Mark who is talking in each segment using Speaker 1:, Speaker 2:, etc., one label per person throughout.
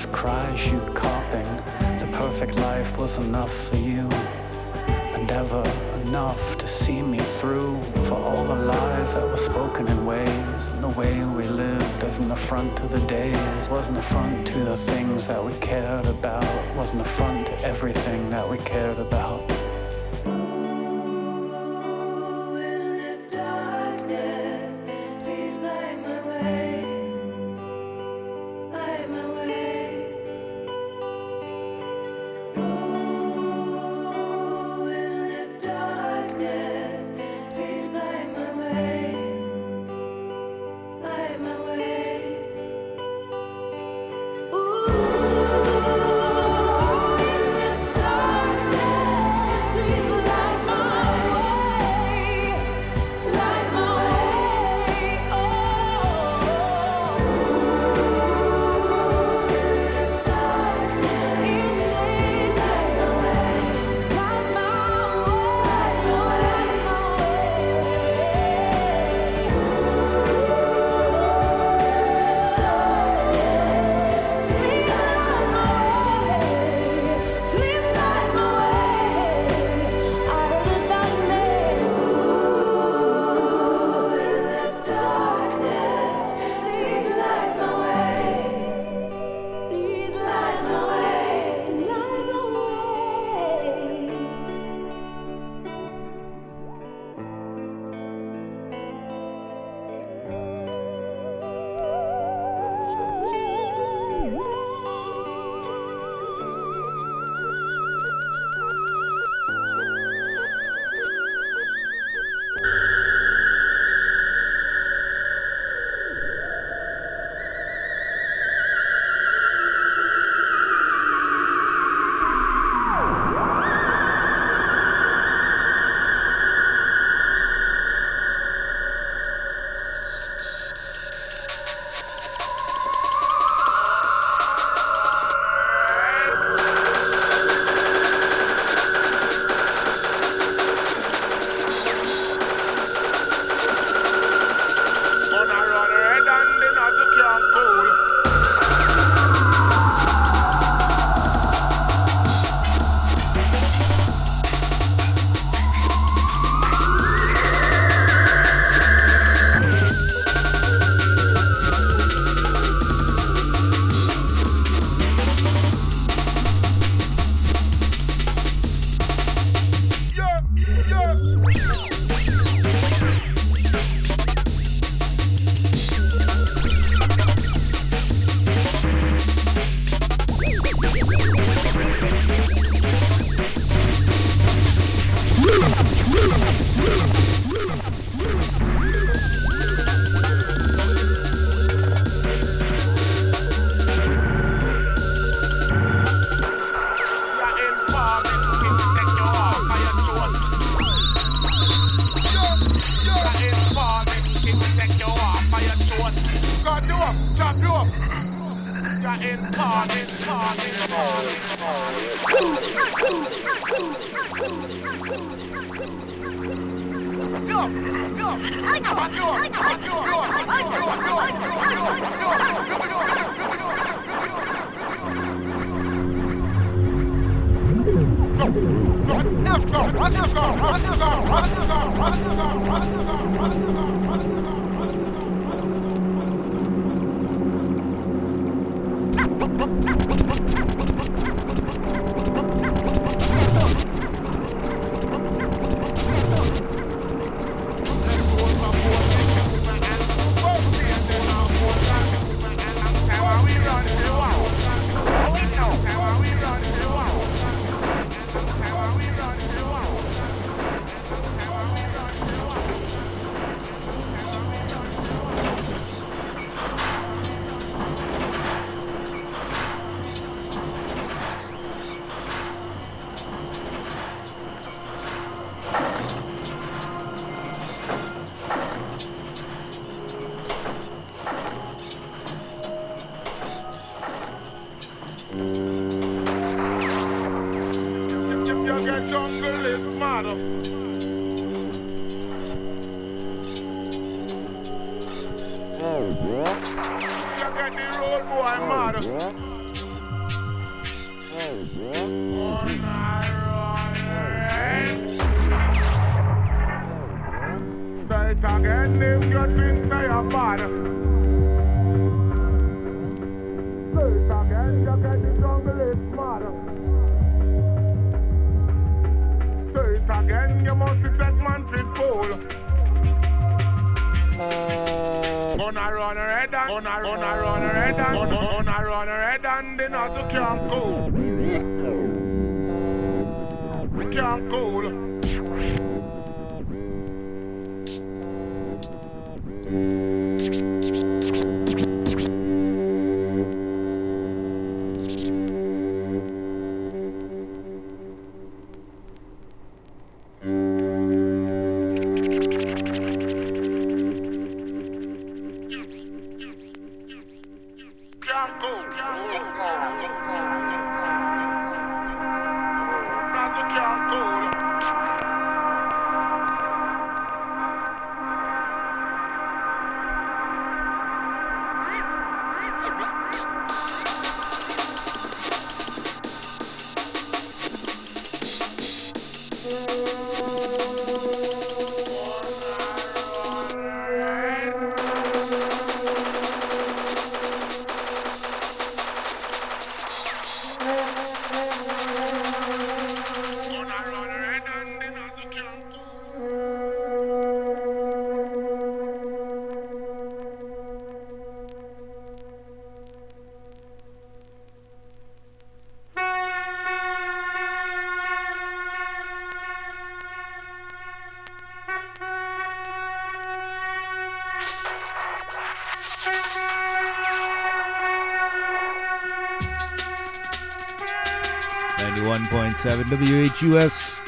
Speaker 1: just cry, shoot copying. The perfect life was enough for you, but never enough to see me through. For all the lies that were spoken in ways, and the way we lived as an affront to the days, was an affront to the things that we cared about, was an affront to everything that we cared about.
Speaker 2: Peace.
Speaker 1: 101.7 WHUS.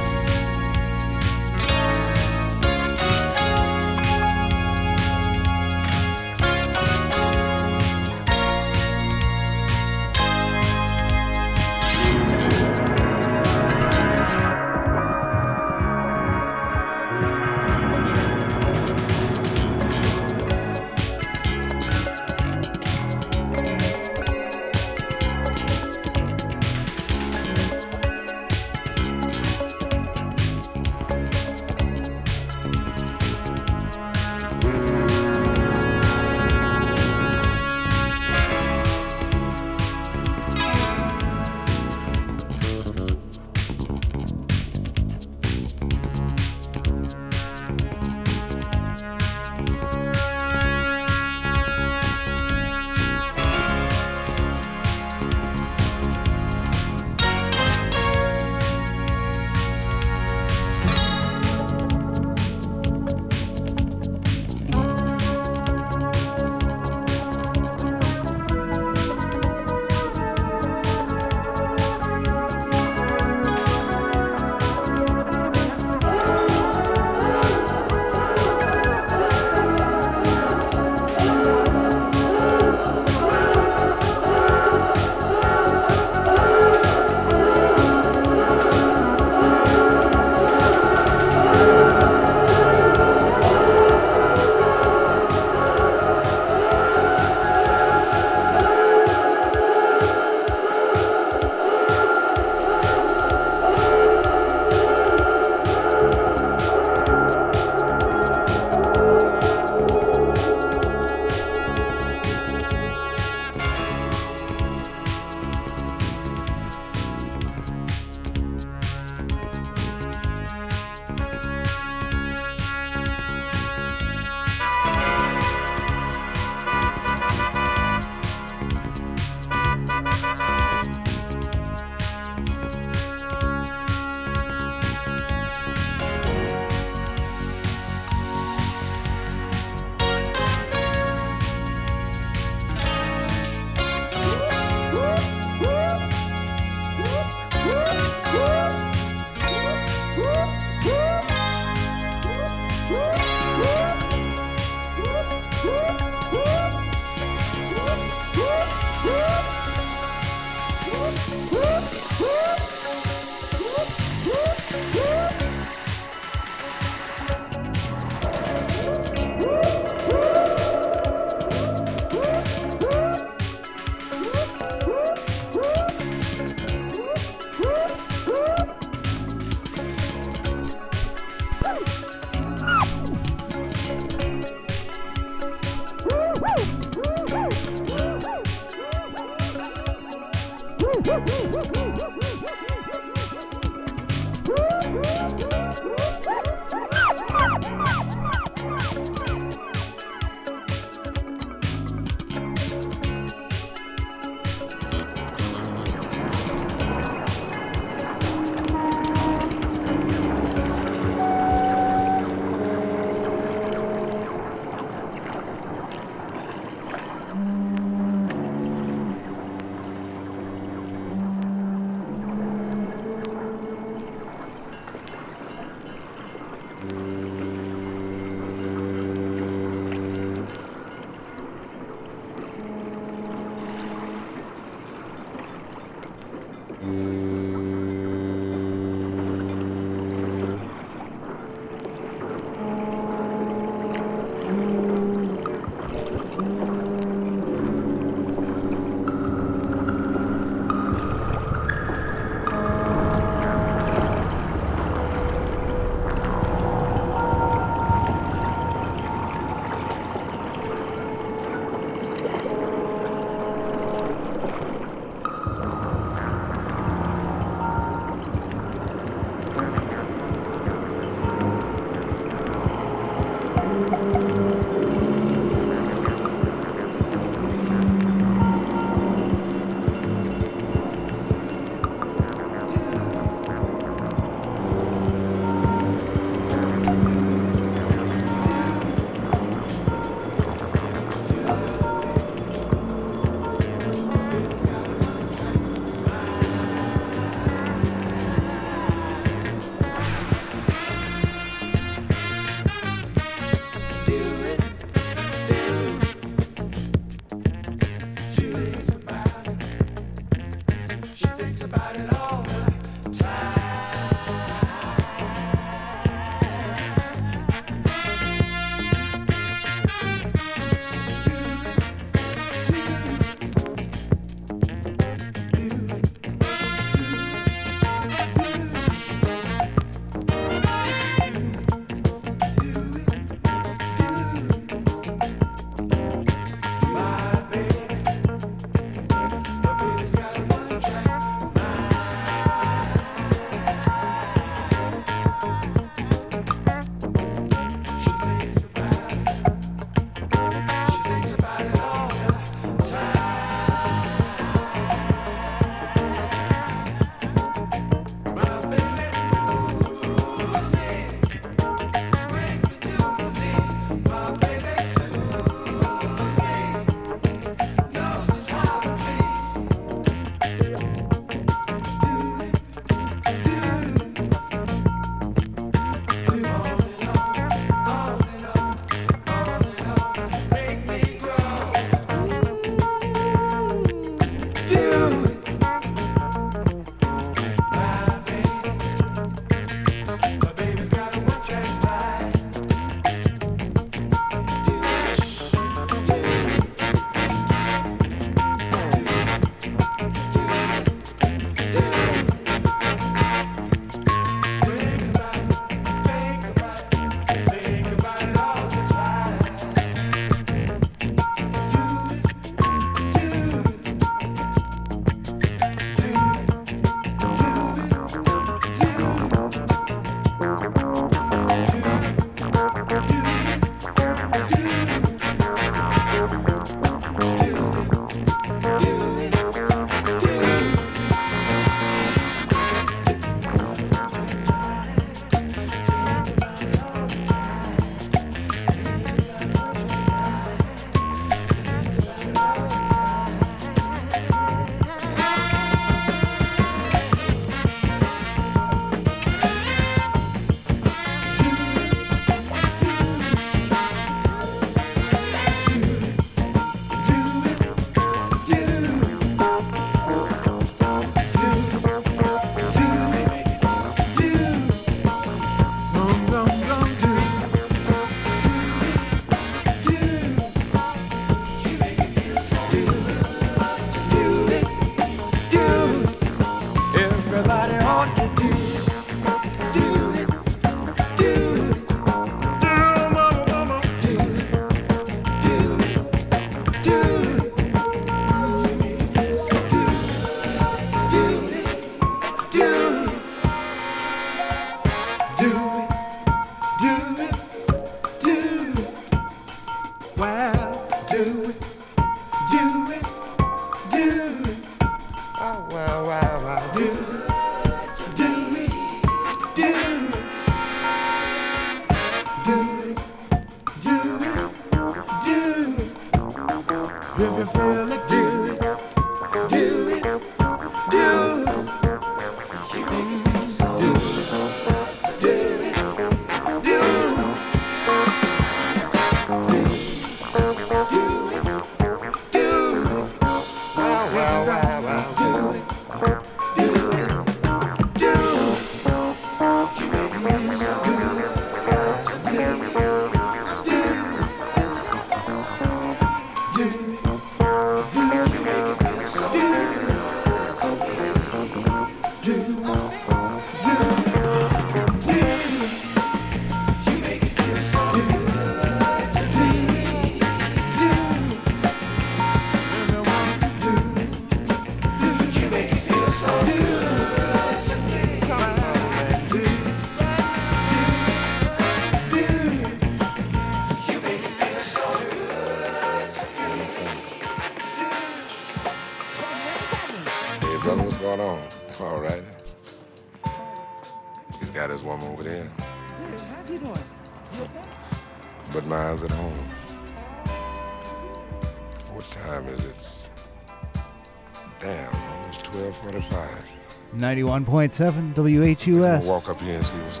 Speaker 2: 91.7 WHUS.
Speaker 3: Walk up here and see what's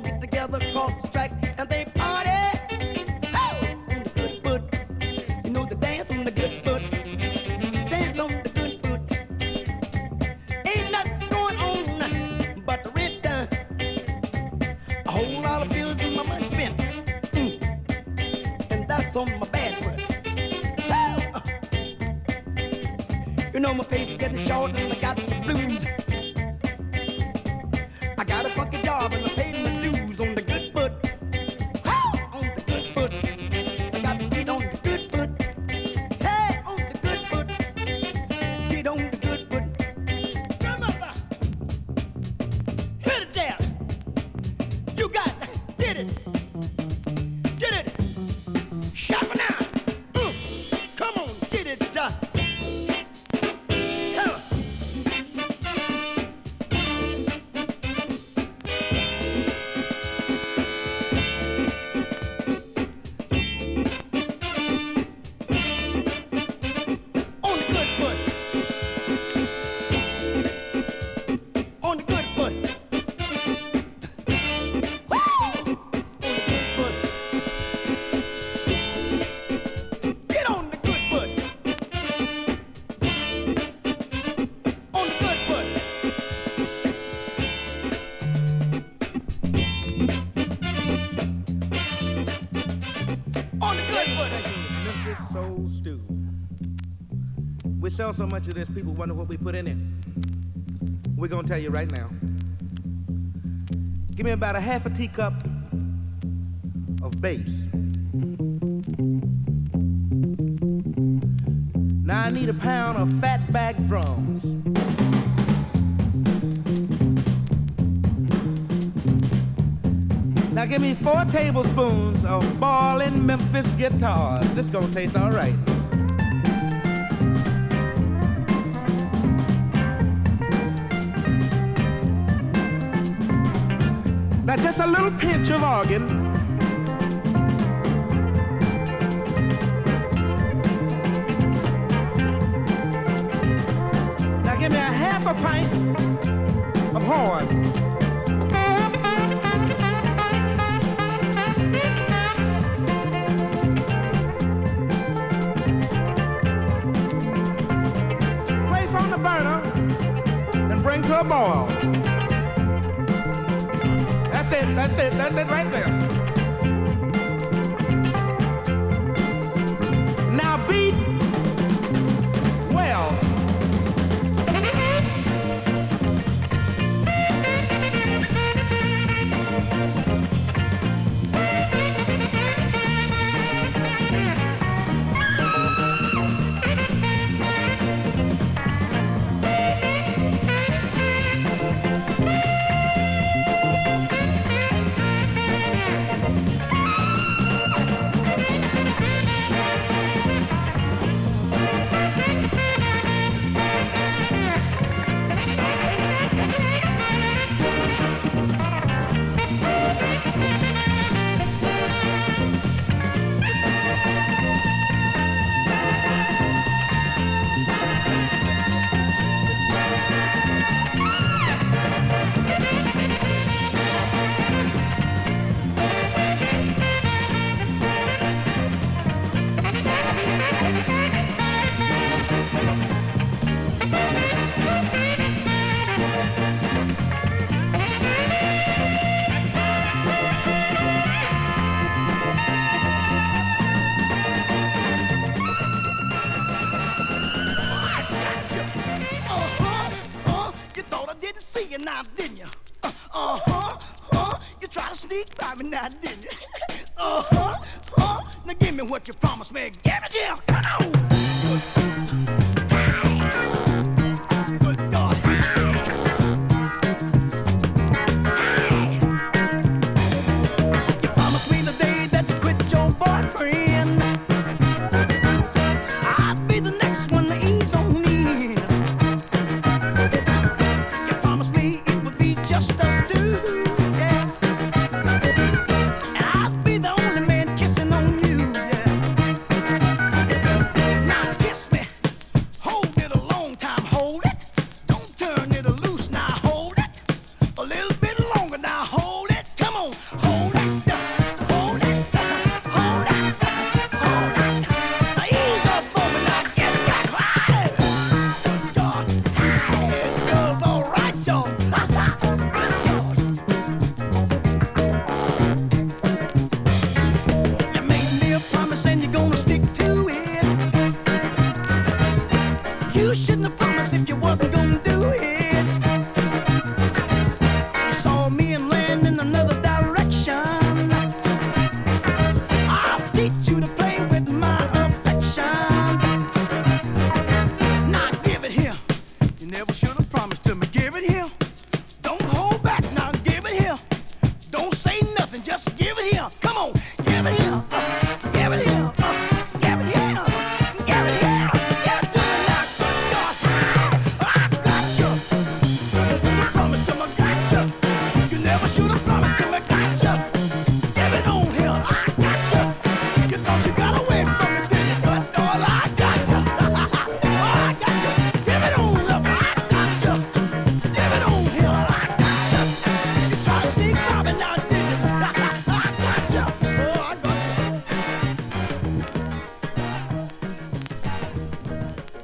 Speaker 4: get together, called sell so much of this, people wonder what we put in it. We're going to tell you right now. Give me about a half a teacup of bass. Now I need a pound of fatback drums. Now give me four tablespoons of ballin' Memphis guitars. This gonna taste all right. just a little pinch of organ.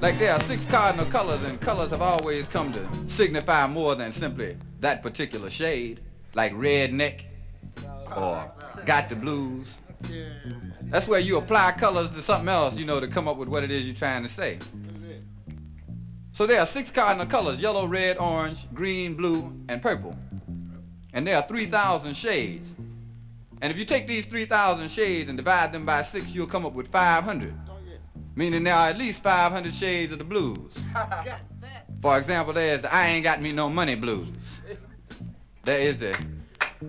Speaker 5: Like there are six cardinal colors, and colors have always come to signify more than simply that particular shade, like redneck or got the blues. That's where you apply colors to something else, you know, to come up with what it is you're trying to say. So there are six cardinal colors yellow, red, orange, green, blue, and purple. And there are 3,000 shades. And if you take these 3,000 shades and divide them by six, you'll come up with 500. Meaning there are at least 500 shades of the blues. For example, there's the I ain't got me no money blues. There is the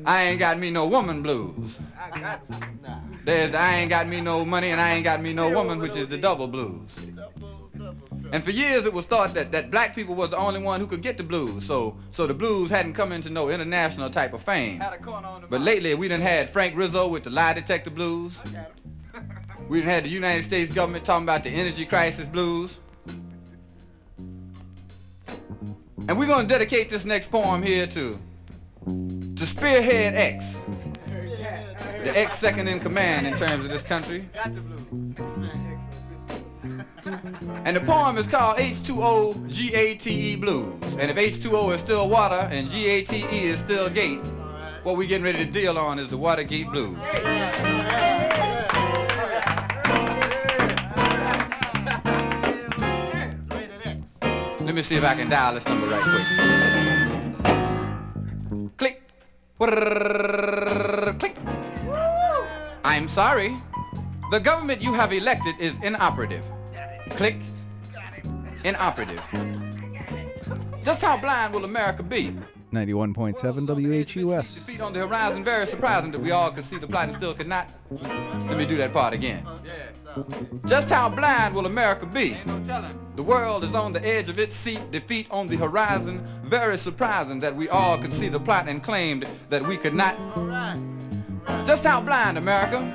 Speaker 5: I ain't got me no woman blues. There's the I ain't got me no money and I ain't got me no woman, which is the double blues. And for years it was thought that, that black people was the only one who could get the blues. So so the blues hadn't come into no international type of fame. But lately we done had Frank Rizzo with the lie detector blues. We had the United States government talking about the energy crisis blues. And we're gonna dedicate this next poem here to to Spearhead X. The X second in command in terms of this country. And the poem is called H2O GATE Blues. And if H2O is still water and GATE is still gate, what we're getting ready to deal on is the Watergate Blues. Let me see if I can dial this number right quick. Click. Click. I'm sorry. The government you have elected is inoperative. Click. Inoperative. Just how blind will America be?
Speaker 2: 91.7 WHUS.
Speaker 5: Defeat on the horizon, very surprising that we all could see the plot and still could not. Let me do that part again. Just how blind will America be? The world is on the edge of its seat, defeat on the horizon, very surprising that we all could see the plot and claimed that we could not. Just how blind, America?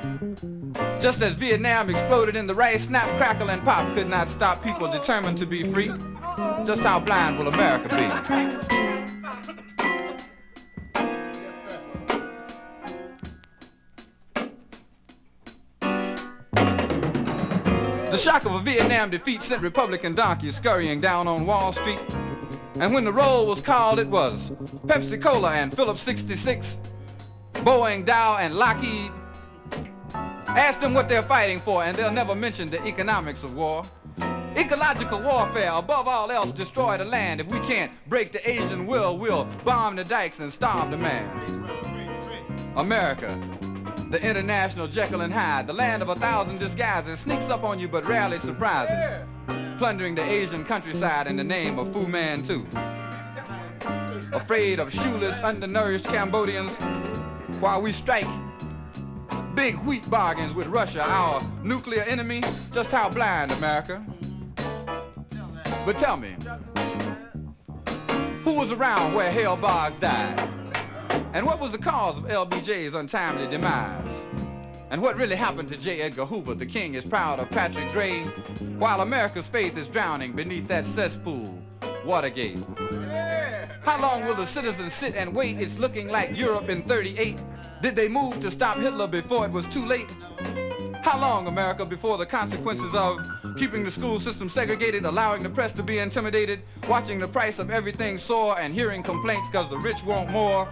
Speaker 5: Just as Vietnam exploded in the rice, snap, crackle, and pop could not stop people determined to be free. Just how blind will America be? The shock of a Vietnam defeat sent Republican donkeys scurrying down on Wall Street. And when the roll was called, it was Pepsi Cola and Phillips 66, Boeing, Dow, and Lockheed. Ask them what they're fighting for, and they'll never mention the economics of war. Ecological warfare, above all else, destroy the land. If we can't break the Asian will, we'll bomb the dikes and starve the man. America, the international Jekyll and Hyde, the land of a thousand disguises, sneaks up on you but rarely surprises, plundering the Asian countryside in the name of Fu Manchu. Afraid of shoeless, undernourished Cambodians, while we strike big wheat bargains with Russia, our nuclear enemy. Just how blind, America? But tell me, who was around where Hale Boggs died? And what was the cause of LBJ's untimely demise? And what really happened to J. Edgar Hoover? The king is proud of Patrick Gray, while America's faith is drowning beneath that cesspool, Watergate. How long will the citizens sit and wait? It's looking like Europe in 38. Did they move to stop Hitler before it was too late? How long, America, before the consequences of keeping the school system segregated, allowing the press to be intimidated, watching the price of everything soar, and hearing complaints because the rich want more?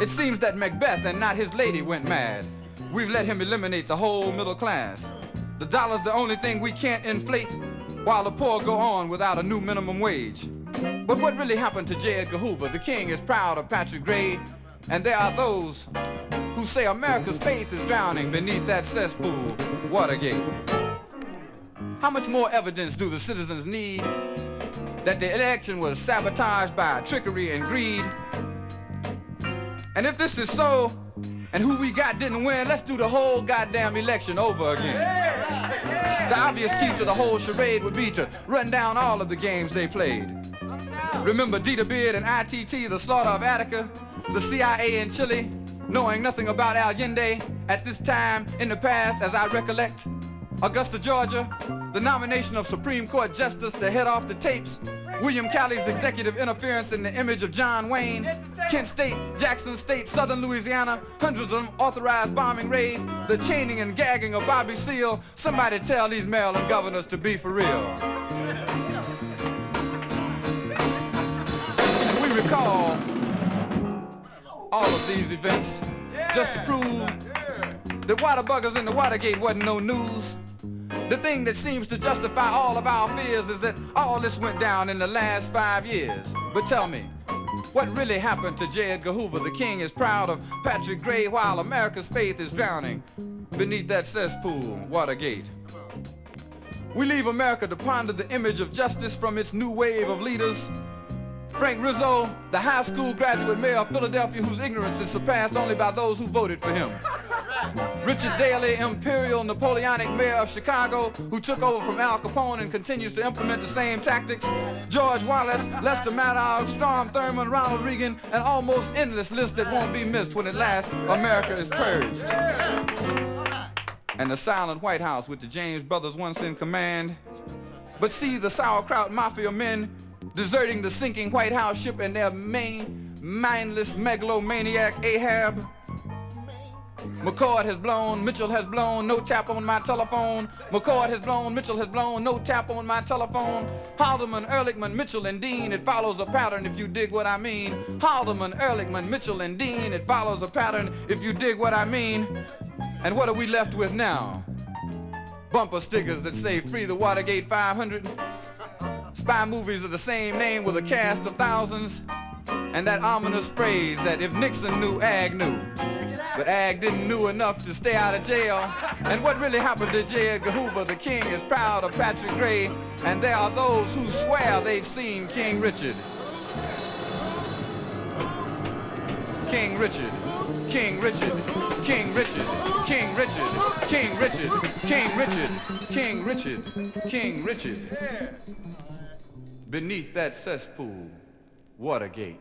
Speaker 5: It seems that Macbeth and not his lady went mad. We've let him eliminate the whole middle class. The dollar's the only thing we can't inflate, while the poor go on without a new minimum wage. But what really happened to J. Edgar Hoover? The king is proud of Patrick Gray, and there are those who say America's faith is drowning beneath that cesspool, Watergate. How much more evidence do the citizens need that the election was sabotaged by trickery and greed? And if this is so, and who we got didn't win, let's do the whole goddamn election over again. The obvious key to the whole charade would be to run down all of the games they played. Remember Dita Beard and ITT, the slaughter of Attica, the CIA in Chile, knowing nothing about Allende at this time in the past, as I recollect. Augusta, Georgia, the nomination of Supreme Court Justice to head off the tapes, William Calley's executive interference in the image of John Wayne, Kent State, Jackson State, Southern Louisiana, hundreds of unauthorized bombing raids, the chaining and gagging of Bobby Seale. Somebody tell these Maryland governors to be for real. We recall all of these events just to prove that water buggers in the Watergate wasn't no news. The thing that seems to justify all of our fears is that all this went down in the last five years. But tell me, what really happened to J. Edgar? The king is proud of Patrick Gray while America's faith is drowning beneath that cesspool, Watergate. We leave America to ponder the image of justice from its new wave of leaders Frank Rizzo, the high school graduate mayor of Philadelphia whose ignorance is surpassed only by those who voted for him. Richard Daley, imperial Napoleonic mayor of Chicago, who took over from Al Capone and continues to implement the same tactics. George Wallace, Lester Maddox, Strom Thurmond, Ronald Reagan, an almost endless list that won't be missed when at last America is purged. And the silent White House with the James brothers once in command. But see the sauerkraut mafia men deserting the sinking White House ship and their main mindless megalomaniac Ahab. McCord has blown, Mitchell has blown, no tap on my telephone. McCord has blown, Mitchell has blown, no tap on my telephone. Haldeman, Ehrlichman, Mitchell, and Dean, it follows a pattern if you dig what I mean. Haldeman, Ehrlichman, Mitchell, and Dean, it follows a pattern if you dig what I mean. And what are we left with now? Bumper stickers that say free the Watergate 500. Spy movies of the same name with a cast of thousands. And that ominous phrase that if Nixon knew, Ag knew. But Ag didn't knew enough to stay out of jail. And what really happened to J. Edgar Hoover, the king is proud of Patrick Gray. And there are those who swear they've seen King Richard. King Richard, King Richard, King Richard, King Richard, King Richard, King Richard, King Richard, King Richard beneath that cesspool, Watergate.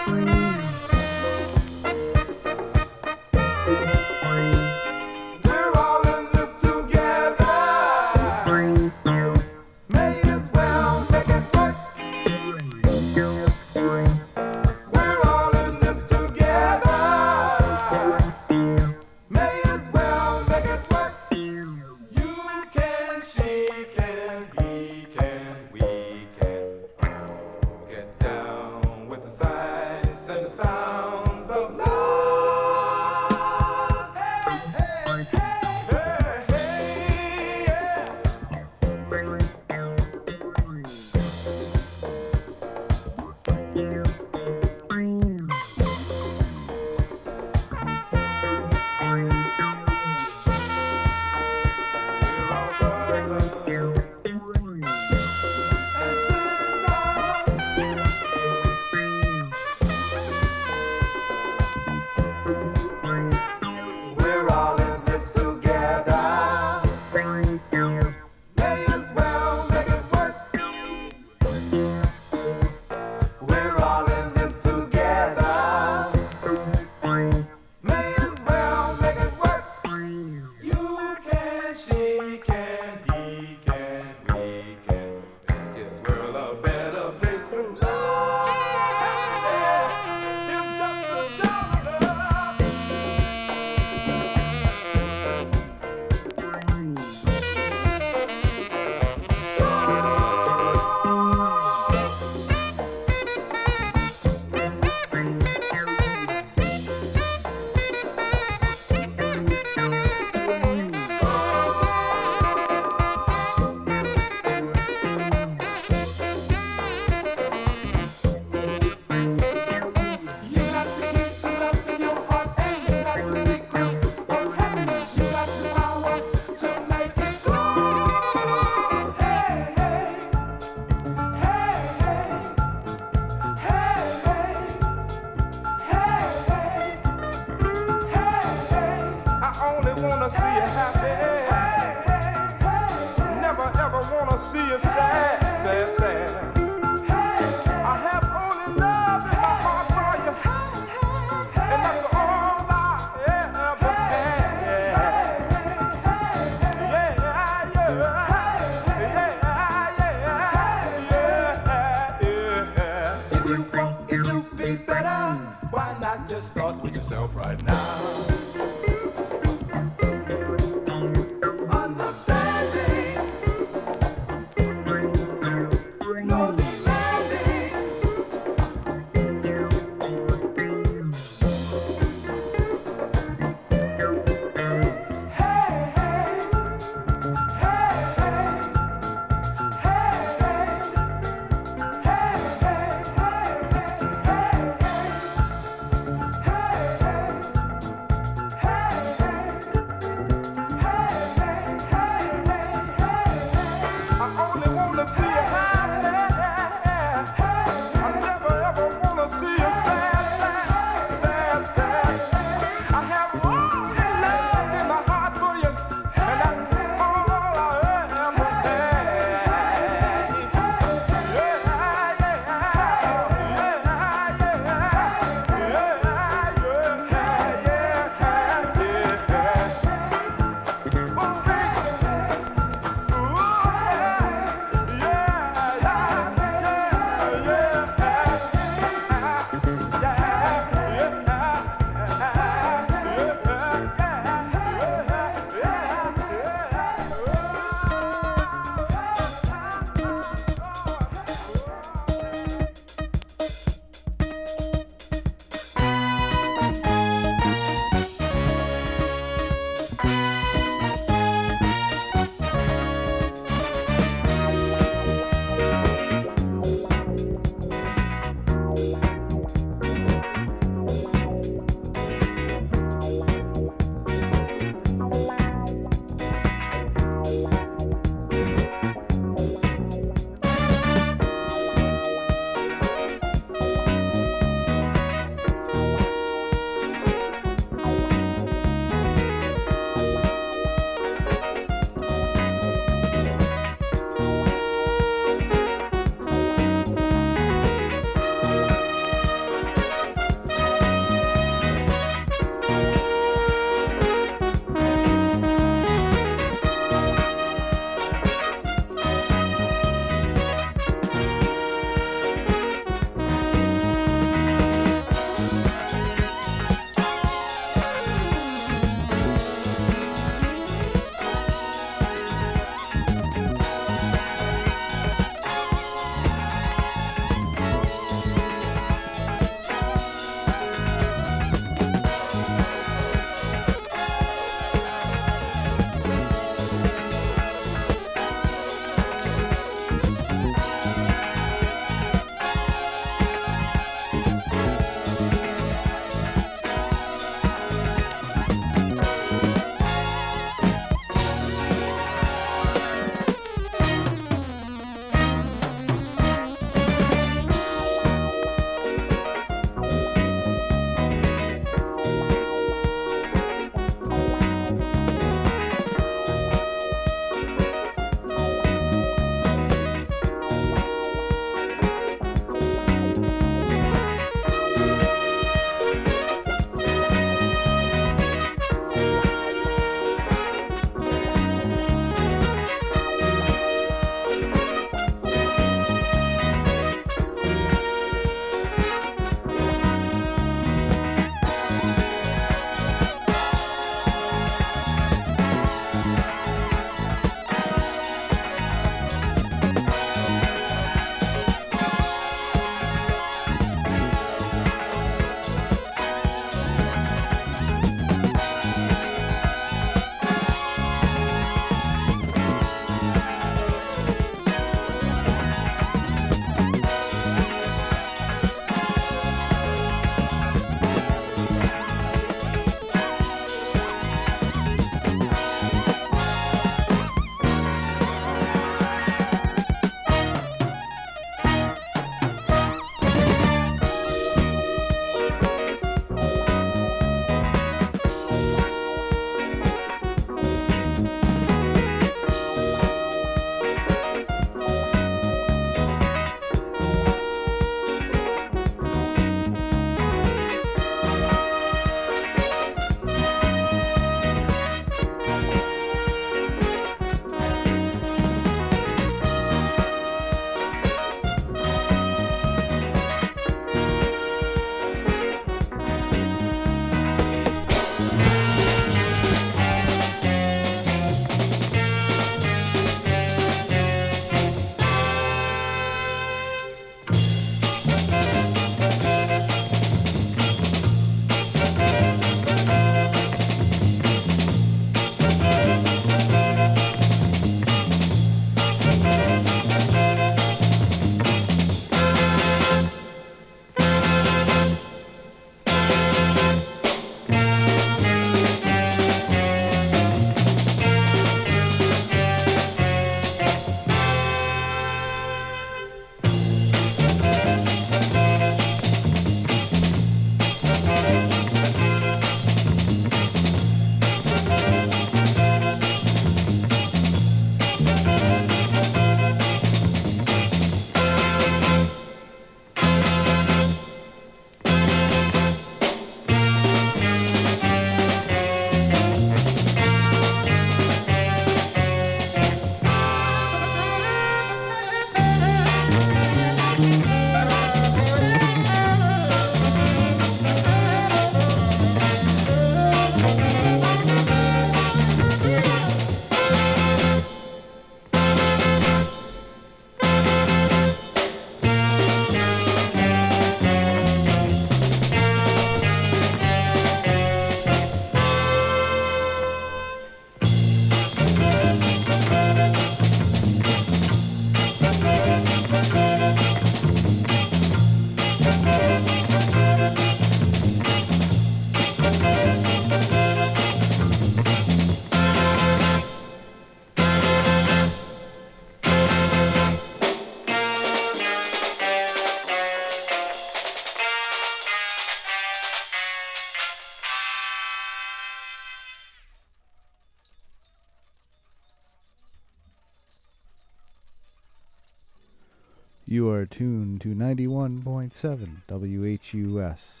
Speaker 2: Are tuned to 91.7 WHUS.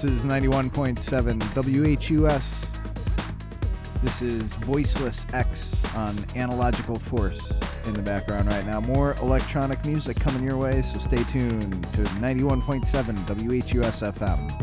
Speaker 6: This is 91.7 WHUS. This is Voiceless X on Analogical Force in the background right now. More electronic music coming your way, so stay tuned to 91.7 WHUS FM.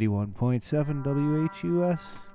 Speaker 6: 91.7 WHUS.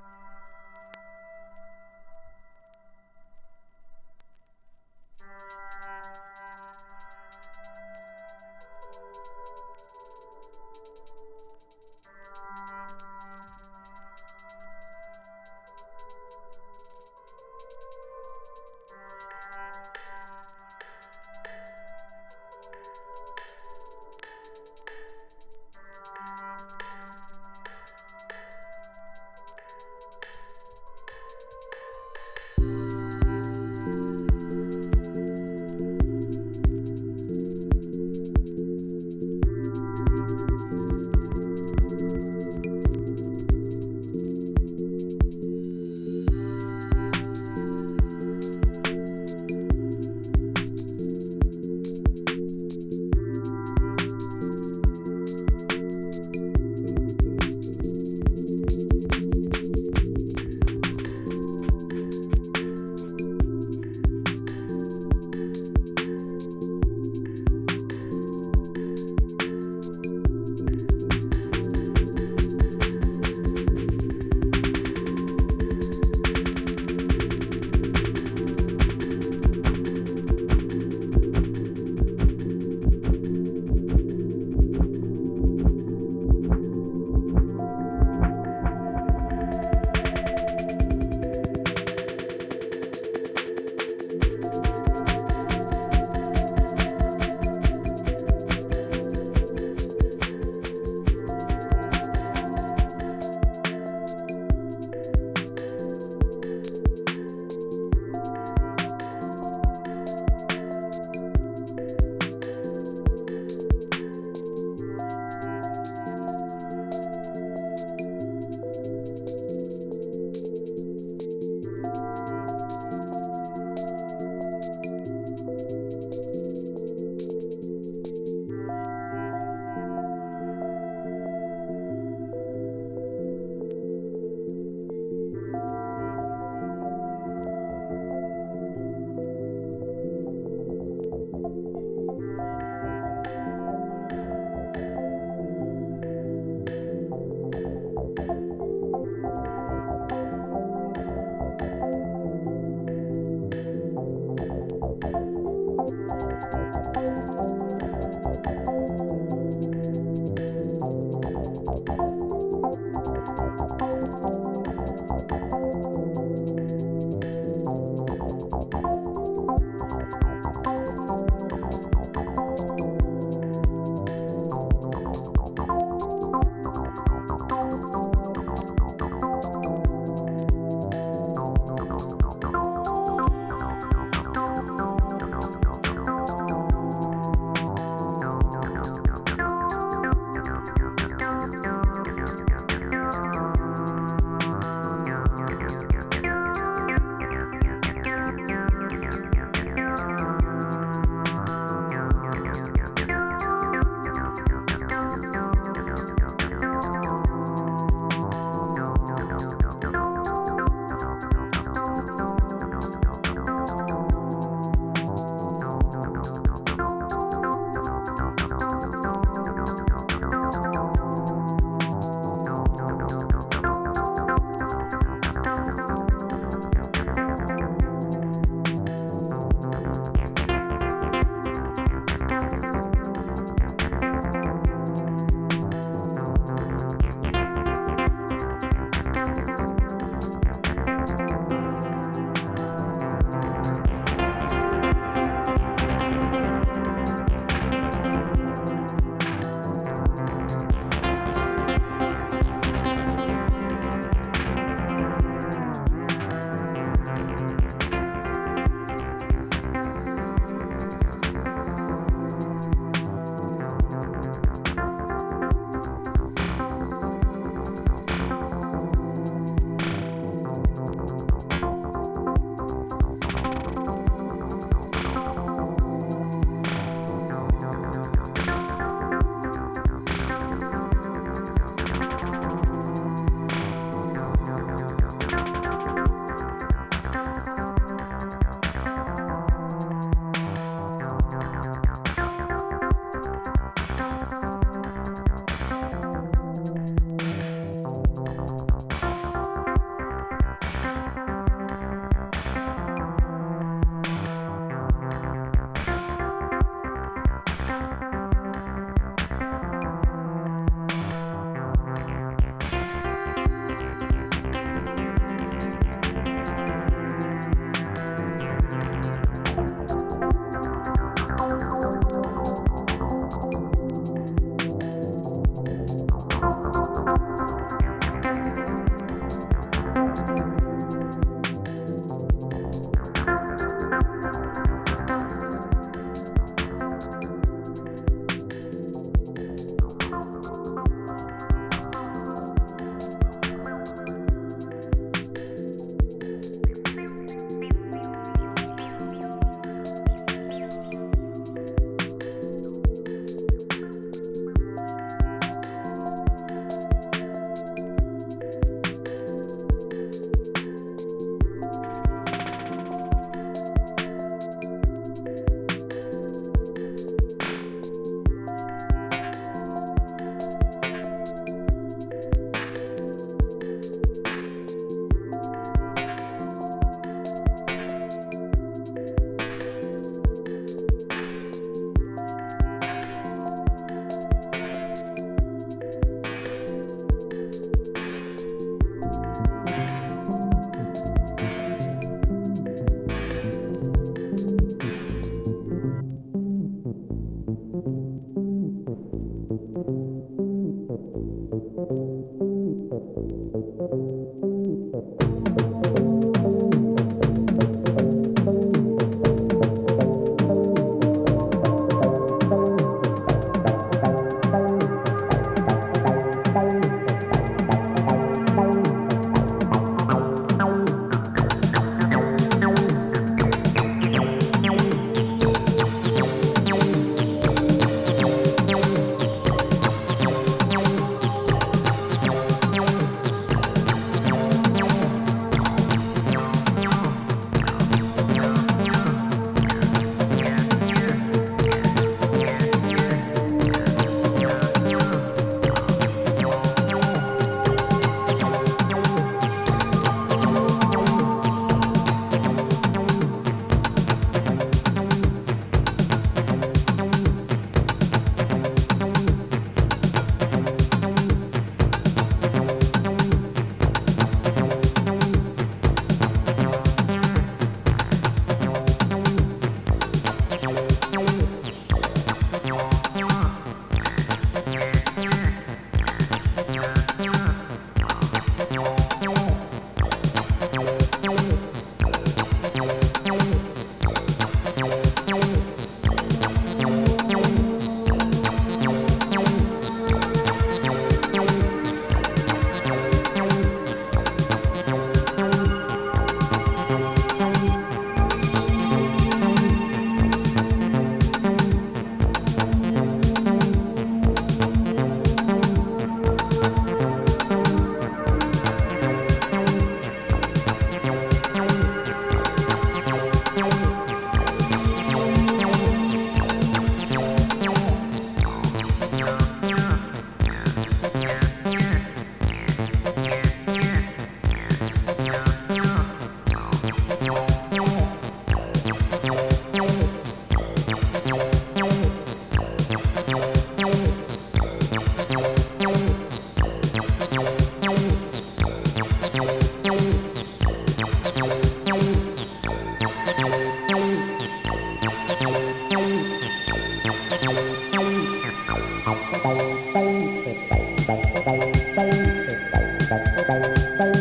Speaker 6: Bye.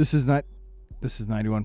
Speaker 6: This is not. This is ninety one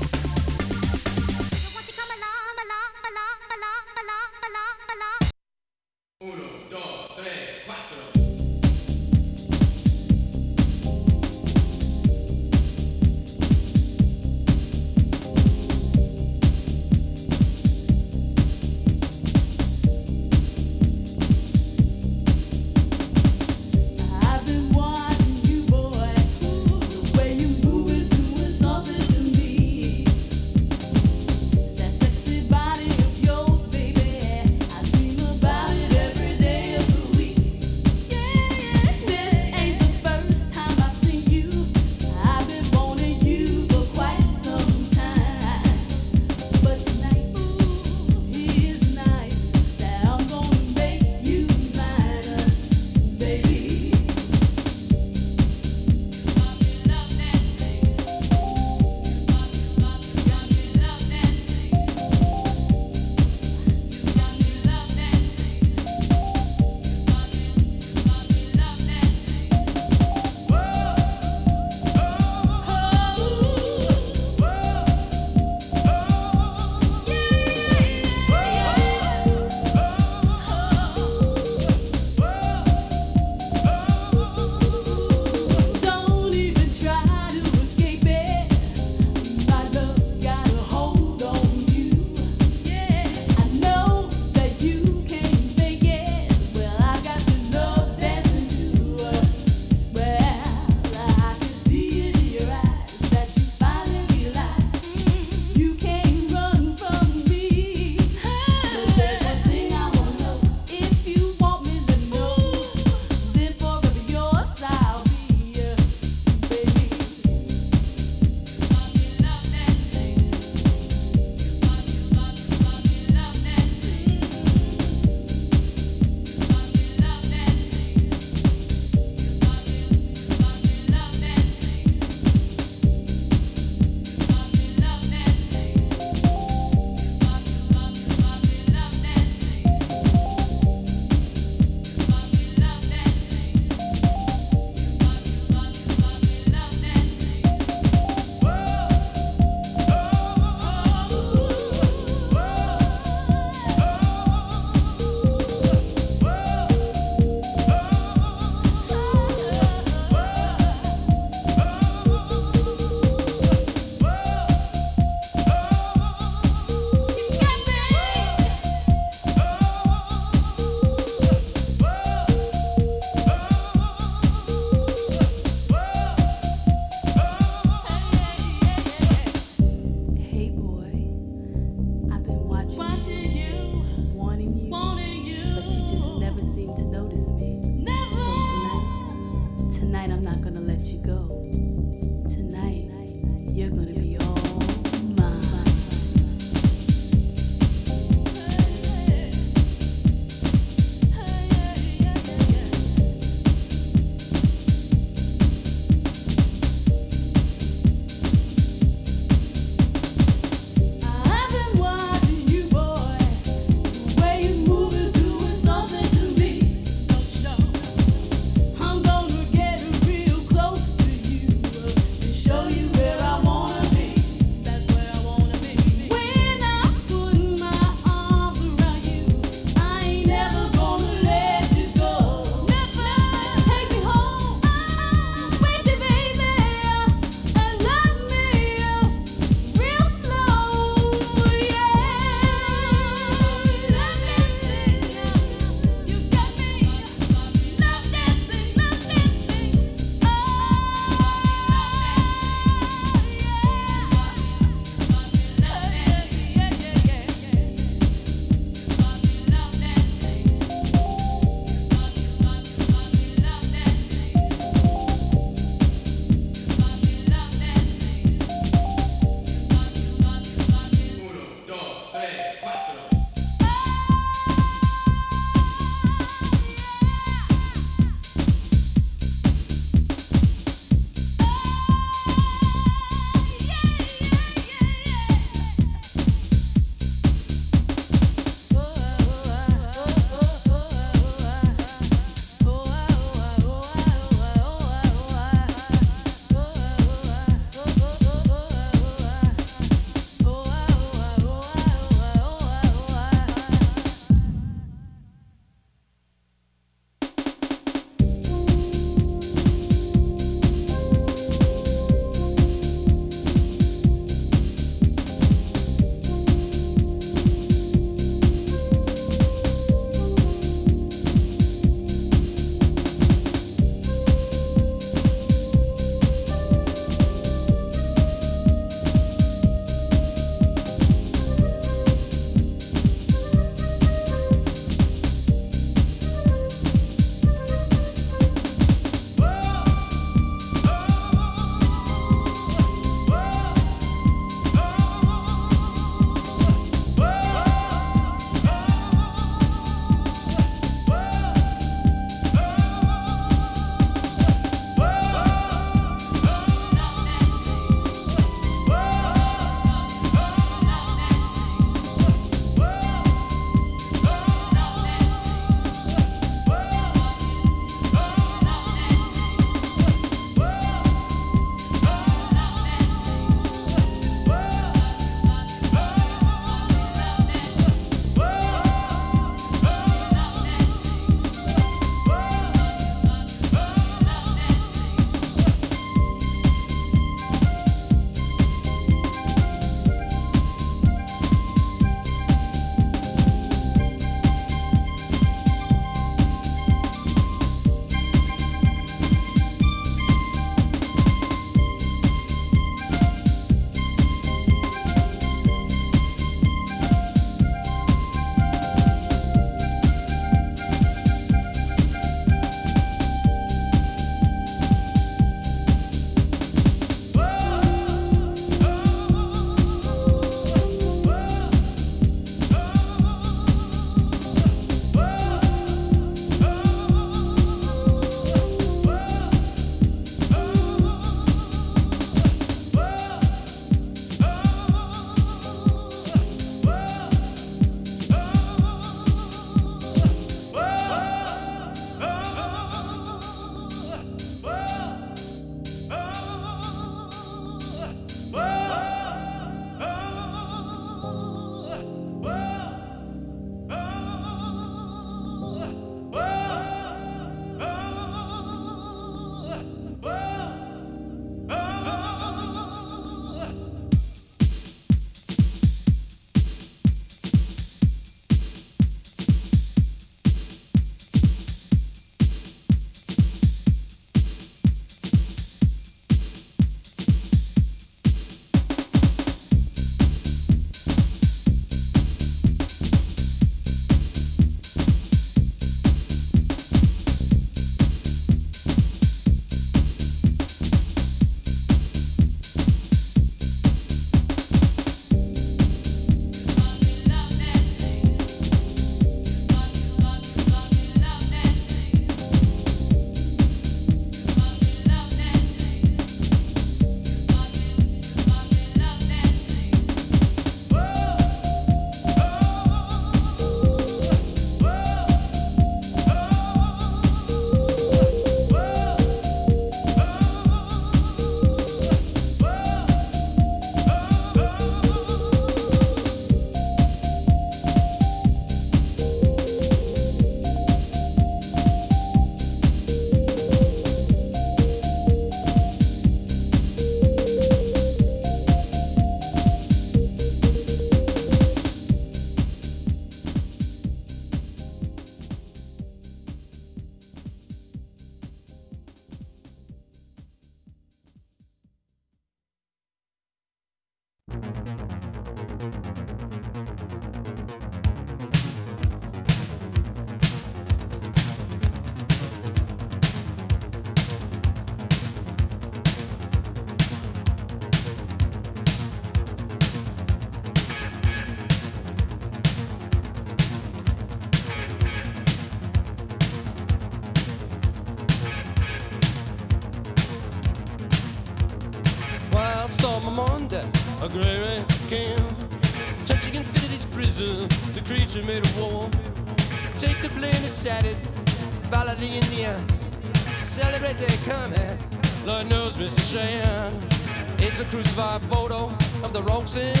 Speaker 7: songs in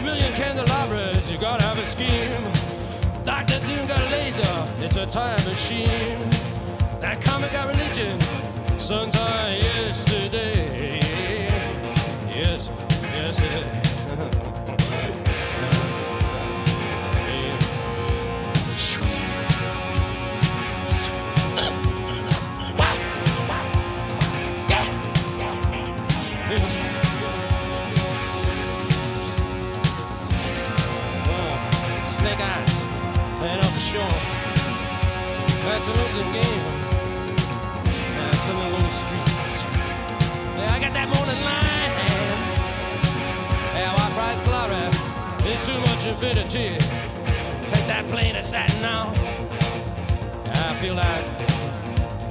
Speaker 7: a million candelabras, you gotta have a scheme. Dr. Doom got a laser, it's a time machine. That comic got religion, sometime yesterday. Yes, yesterday. again. Uh, now some of those streets. Yeah, I got that morning line. Yeah, white price glory. It's too much infinity. Take that plane to Saturn now. I feel like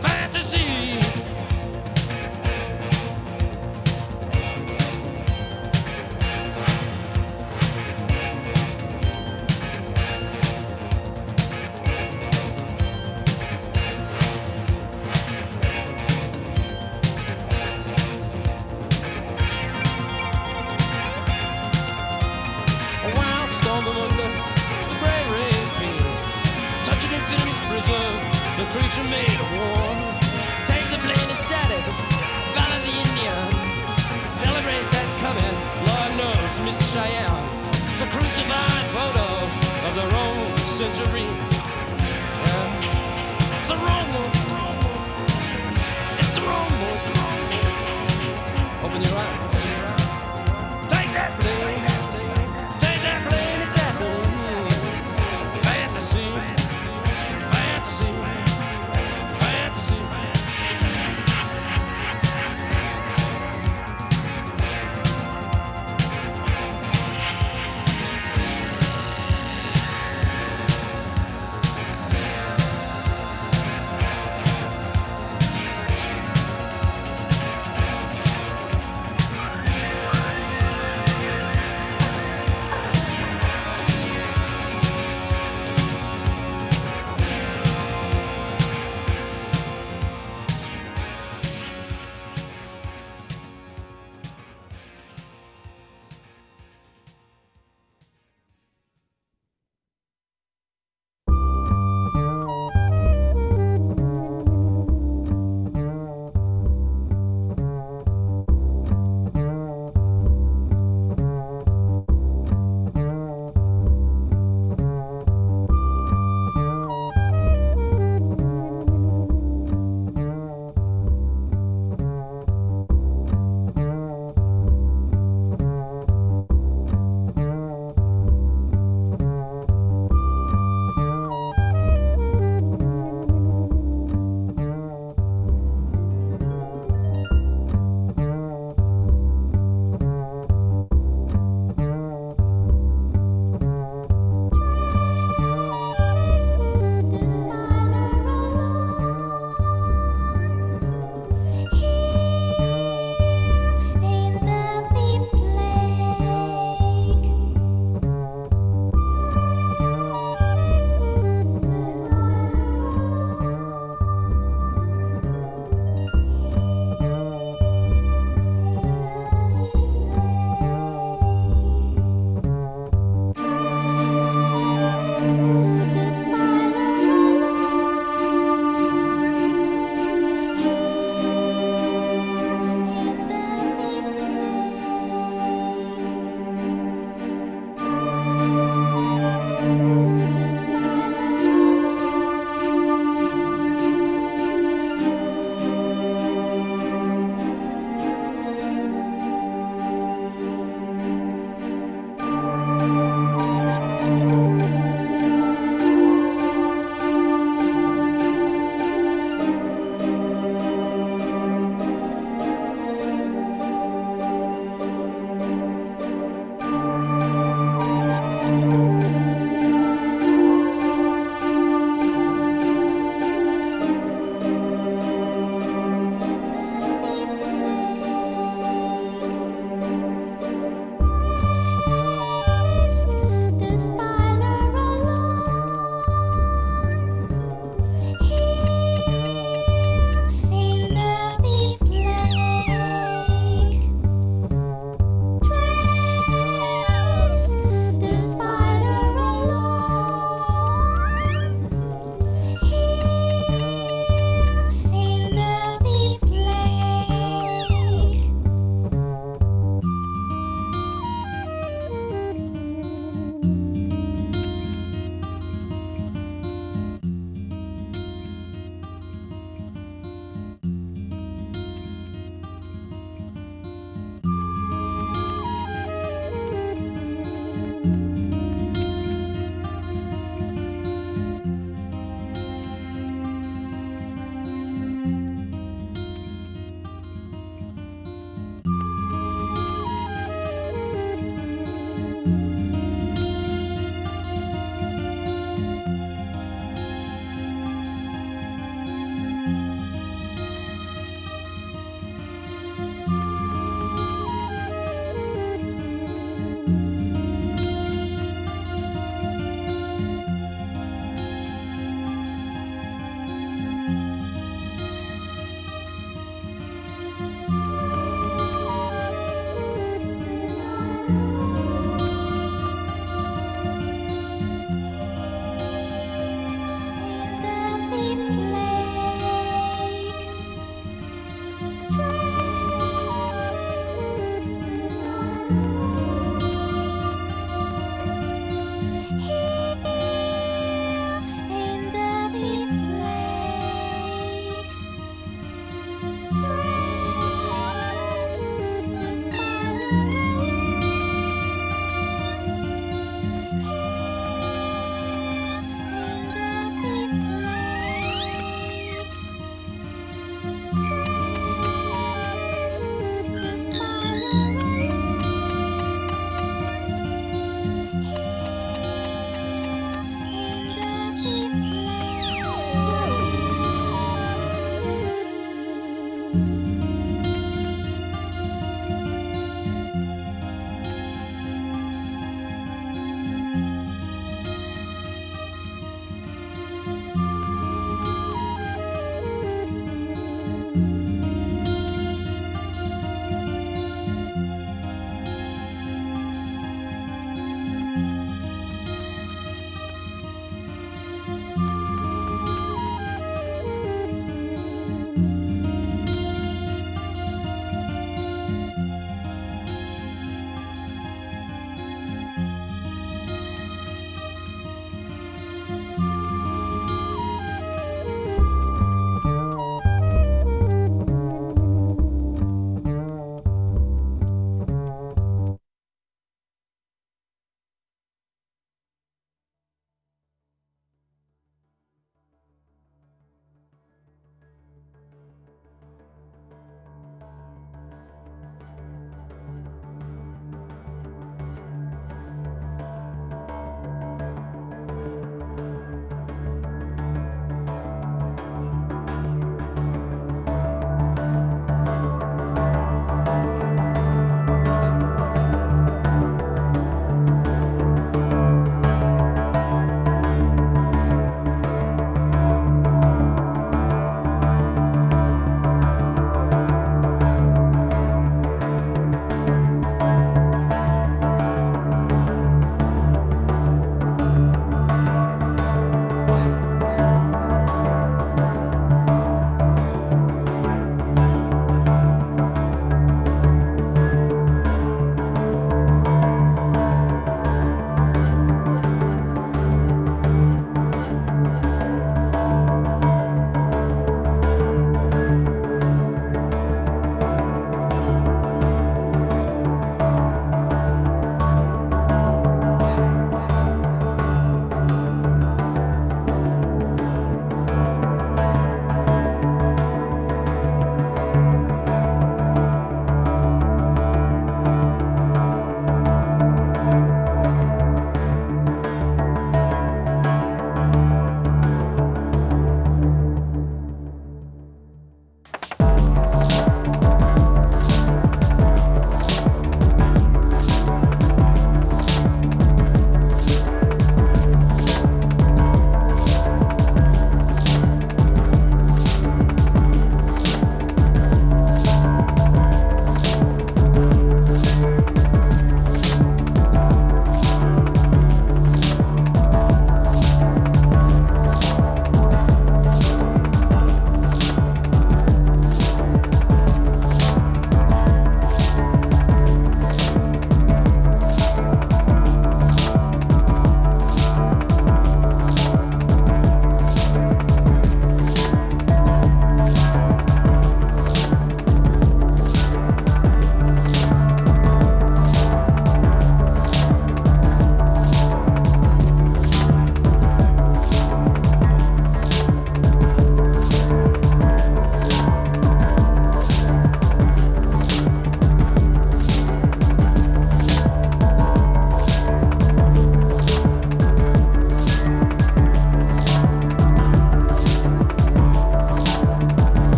Speaker 7: fantasy.
Speaker 8: surgery.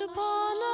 Speaker 8: Point